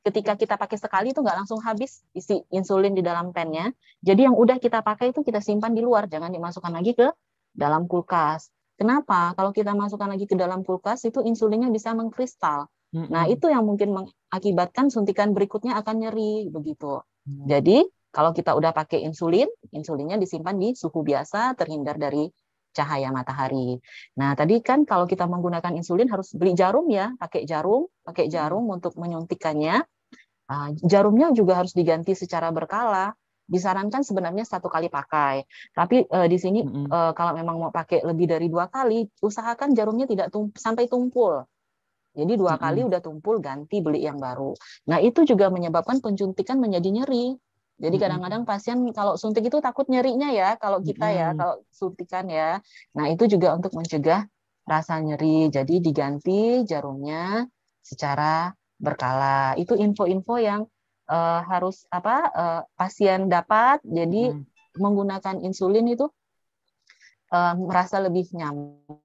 ketika kita pakai sekali itu nggak langsung habis isi insulin di dalam pennya. Jadi yang udah kita pakai itu kita simpan di luar, jangan dimasukkan lagi ke dalam kulkas. Kenapa? Kalau kita masukkan lagi ke dalam kulkas itu insulinnya bisa mengkristal. Nah itu yang mungkin mengakibatkan suntikan berikutnya akan nyeri begitu. Jadi kalau kita udah pakai insulin, insulinnya disimpan di suhu biasa, terhindar dari cahaya matahari. Nah, tadi kan kalau kita menggunakan insulin harus beli jarum ya, pakai jarum, pakai jarum untuk menyuntikannya. Uh, jarumnya juga harus diganti secara berkala. Disarankan sebenarnya satu kali pakai, tapi uh, di sini uh, kalau memang mau pakai lebih dari dua kali, usahakan jarumnya tidak tum sampai tumpul. Jadi dua mm -hmm. kali udah tumpul, ganti beli yang baru. Nah itu juga menyebabkan penjuntikan menjadi nyeri. Jadi kadang-kadang pasien kalau suntik itu takut nyerinya ya, kalau kita ya, kalau suntikan ya. Nah, itu juga untuk mencegah rasa nyeri. Jadi diganti jarumnya secara berkala. Itu info-info yang eh, harus apa eh, pasien dapat. Jadi Mm. menggunakan insulin itu eh, merasa lebih nyaman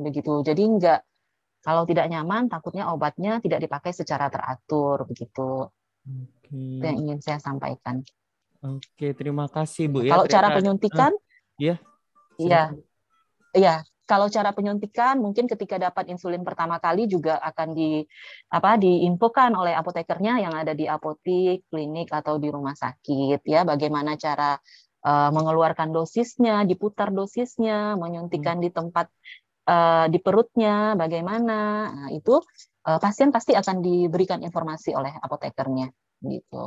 begitu. Jadi enggak kalau tidak nyaman takutnya obatnya tidak dipakai secara teratur begitu. Oke. Itu yang ingin saya sampaikan. Oke, terima kasih Bu ya. kalau cara Ternyata- penyuntikan iya. iya. Iya, kalau cara penyuntikan mungkin ketika dapat insulin pertama kali juga akan di apa diinfokan oleh apotekernya yang ada di apotik, klinik atau di rumah sakit ya bagaimana cara eh, mengeluarkan dosisnya, diputar dosisnya, menyuntikan di tempat eh, di perutnya bagaimana. Nah, itu eh, pasien pasti akan diberikan informasi oleh apotekernya gitu.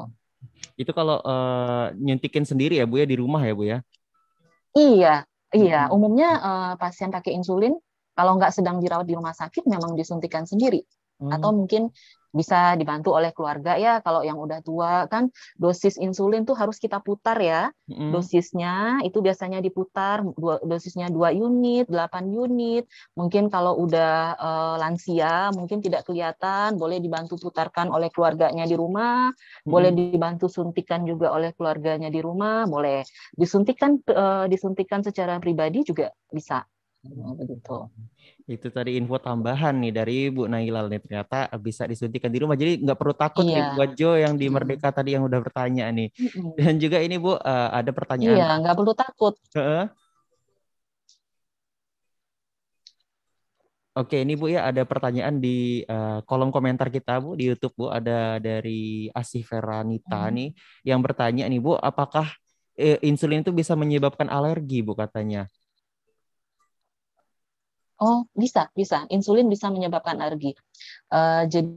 Itu kalau eh, nyuntikin sendiri ya Bu ya di rumah ya Bu ya. Iya, iya. Mm-mm. Umumnya eh, pasien pakai insulin kalau nggak sedang dirawat di rumah sakit memang disuntikan sendiri Oh, atau mungkin bisa dibantu oleh keluarga ya. Kalau yang udah tua kan dosis insulin tuh harus kita putar ya. mm-mm. Dosisnya itu biasanya diputar dua, dosisnya 2 unit, 8 unit. Mungkin kalau udah eh, lansia mungkin tidak kelihatan, boleh dibantu putarkan oleh keluarganya di rumah boleh Mm-mm. dibantu suntikan juga oleh keluarganya di rumah, boleh disuntikan eh, disuntikan secara pribadi juga bisa. Nah, begitu. Itu tadi info tambahan nih dari Bu Nailal nih ternyata bisa disuntikan di rumah. Jadi nggak perlu takut nih Iya. buat Jo yang di Mm. Merdeka tadi yang udah bertanya nih. Mm-mm. Dan juga ini Bu eh, ada pertanyaan. Iya, nggak perlu takut. Heeh. Oke, ini Bu ya ada pertanyaan di eh, kolom komentar kita Bu di YouTube Bu ada dari Asih Veranita Hmm. nih yang bertanya nih Bu, apakah eh, insulin itu bisa menyebabkan alergi Bu katanya? Oh, bisa, bisa. Insulin bisa menyebabkan alergi. Eh, jadi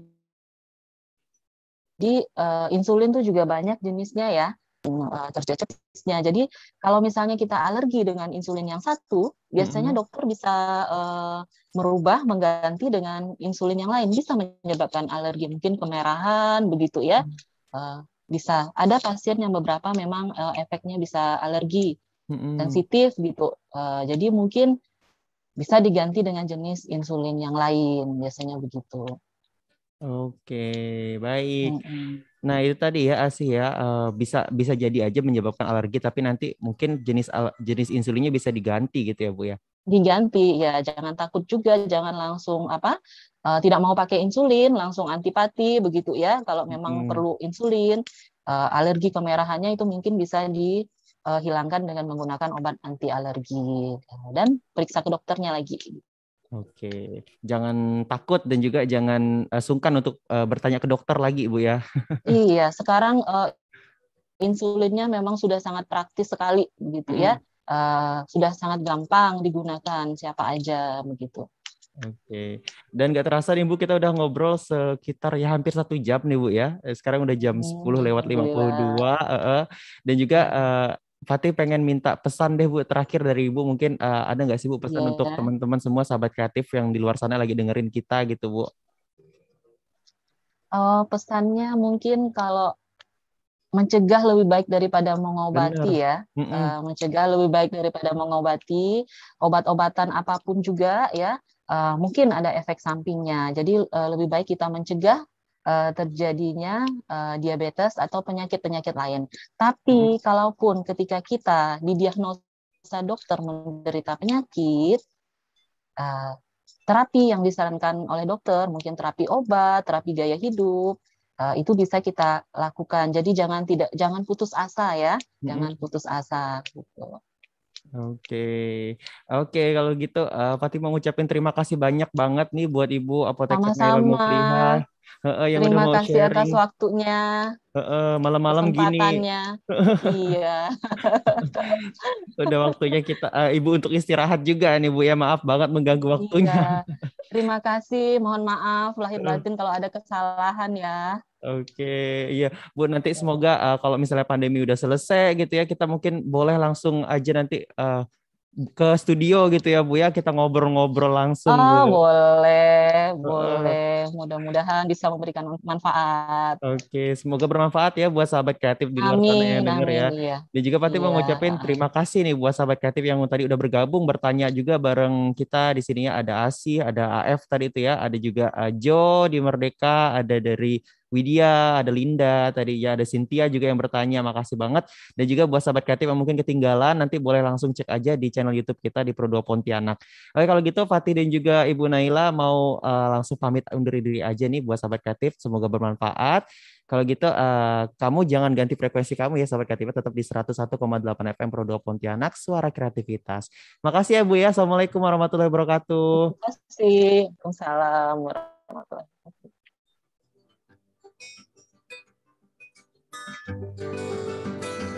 eh, insulin tuh juga banyak jenisnya ya. Eh, terus jenisnya. Jadi kalau misalnya kita alergi dengan insulin yang satu, biasanya Mm-mm. dokter bisa eh, merubah, mengganti dengan insulin yang lain. Bisa menyebabkan alergi, mungkin kemerahan, begitu ya. Eh, bisa. Ada pasien yang beberapa memang eh, efeknya bisa alergi, Mm-mm. sensitif gitu. Eh, jadi mungkin bisa diganti dengan jenis insulin yang lain, biasanya begitu. Oke, baik. Mm-mm. Nah, itu tadi ya Asih ya eh, bisa bisa jadi aja menyebabkan alergi tapi nanti mungkin jenis jenis insulinnya bisa diganti gitu ya Bu ya. Diganti ya, jangan takut juga, jangan langsung apa eh, tidak mau pakai insulin, langsung antipati begitu ya. Kalau memang Mm. perlu insulin, eh, alergi kemerahannya itu mungkin bisa dihilangkan dengan menggunakan obat anti alergi dan periksa ke dokternya lagi. Oke, jangan takut dan juga jangan eh, sungkan untuk eh, bertanya ke dokter lagi Bu ya. [laughs] Iya, sekarang eh, insulinnya memang sudah sangat praktis sekali begitu ya. Eh, sudah sangat gampang digunakan siapa aja begitu. Oke, dan nggak terasa nih Bu kita udah ngobrol sekitar ya hampir satu jam nih Bu ya. Eh, Sekarang udah jam Hmm, 10 lewat 52. eh, eh. Dan juga eh, Fatih pengen minta pesan deh Bu terakhir dari Ibu mungkin eh, ada nggak sih Bu pesan Iya. untuk teman-teman semua sahabat kreatif yang di luar sana lagi dengerin kita gitu Bu? Eh, pesannya mungkin kalau mencegah lebih baik daripada mengobati Bener. ya. Mm-mm. Eh, mencegah lebih baik daripada mengobati. Obat-obatan apa pun juga ya, eh, mungkin ada efek sampingnya. Jadi eh, lebih baik kita mencegah terjadinya eh, diabetes atau penyakit-penyakit lain. Tapi kalaupun ketika kita didiagnosa dokter menderita penyakit, eh, terapi yang disarankan oleh dokter, mungkin terapi obat, terapi gaya hidup, eh, itu bisa kita lakukan. Jadi jangan tidak jangan putus asa ya, Mm-mm. jangan putus asa gitu. Oke, oke kalau gitu eh, Fatih mau ngucapin terima kasih banyak banget nih buat Ibu Apoteker Naila Sama-sama. Muplihah Heeh, yang udah Terima mau kasih atas sharing waktunya, Heeh, malam-malam gini. [laughs] Iya. Udah waktunya kita eh, Ibu untuk istirahat juga nih Bu ya. Maaf banget mengganggu waktunya. Iya. Terima kasih, mohon maaf lahir batin kalau ada kesalahan ya. Oke, iya Bu nanti semoga eh, kalau misalnya pandemi udah selesai gitu ya, kita mungkin boleh langsung aja nanti eh, ke studio gitu ya Bu ya, kita ngobrol-ngobrol langsung Oh, Bu. boleh, boleh. Mudah-mudahan bisa memberikan manfaat. Oke, semoga bermanfaat ya buat sahabat kreatif di luar sana yang Amin, denger ya. amin, iya. Dan juga Fatih mau Iya. ngucapin terima kasih nih buat sahabat kreatif yang tadi udah bergabung bertanya juga bareng kita di sini ya ada Asi, ada AF tadi itu ya, ada juga uh, Jo di Merdeka, ada dari Widya, ada Linda tadi ya, ada Cynthia juga yang bertanya. Makasih banget. Dan juga buat sahabat kreatif yang mungkin ketinggalan nanti boleh langsung cek aja di channel YouTube kita di Pro2 Pontianak. Oke, kalau gitu Fatih dan juga Ibu Naila mau uh, langsung pamit undur dari diri aja nih buat sahabat kreatif. Semoga bermanfaat. Kalau gitu uh, kamu jangan ganti frekuensi kamu ya sahabat kreatif tetap di 101,8 FM Pro Pontianak Suara Kreativitas. Makasih ya Bu ya. Assalamualaikum warahmatullahi wabarakatuh. Terima kasih. Waalaikumsalam warahmatullahi wabarakatuh.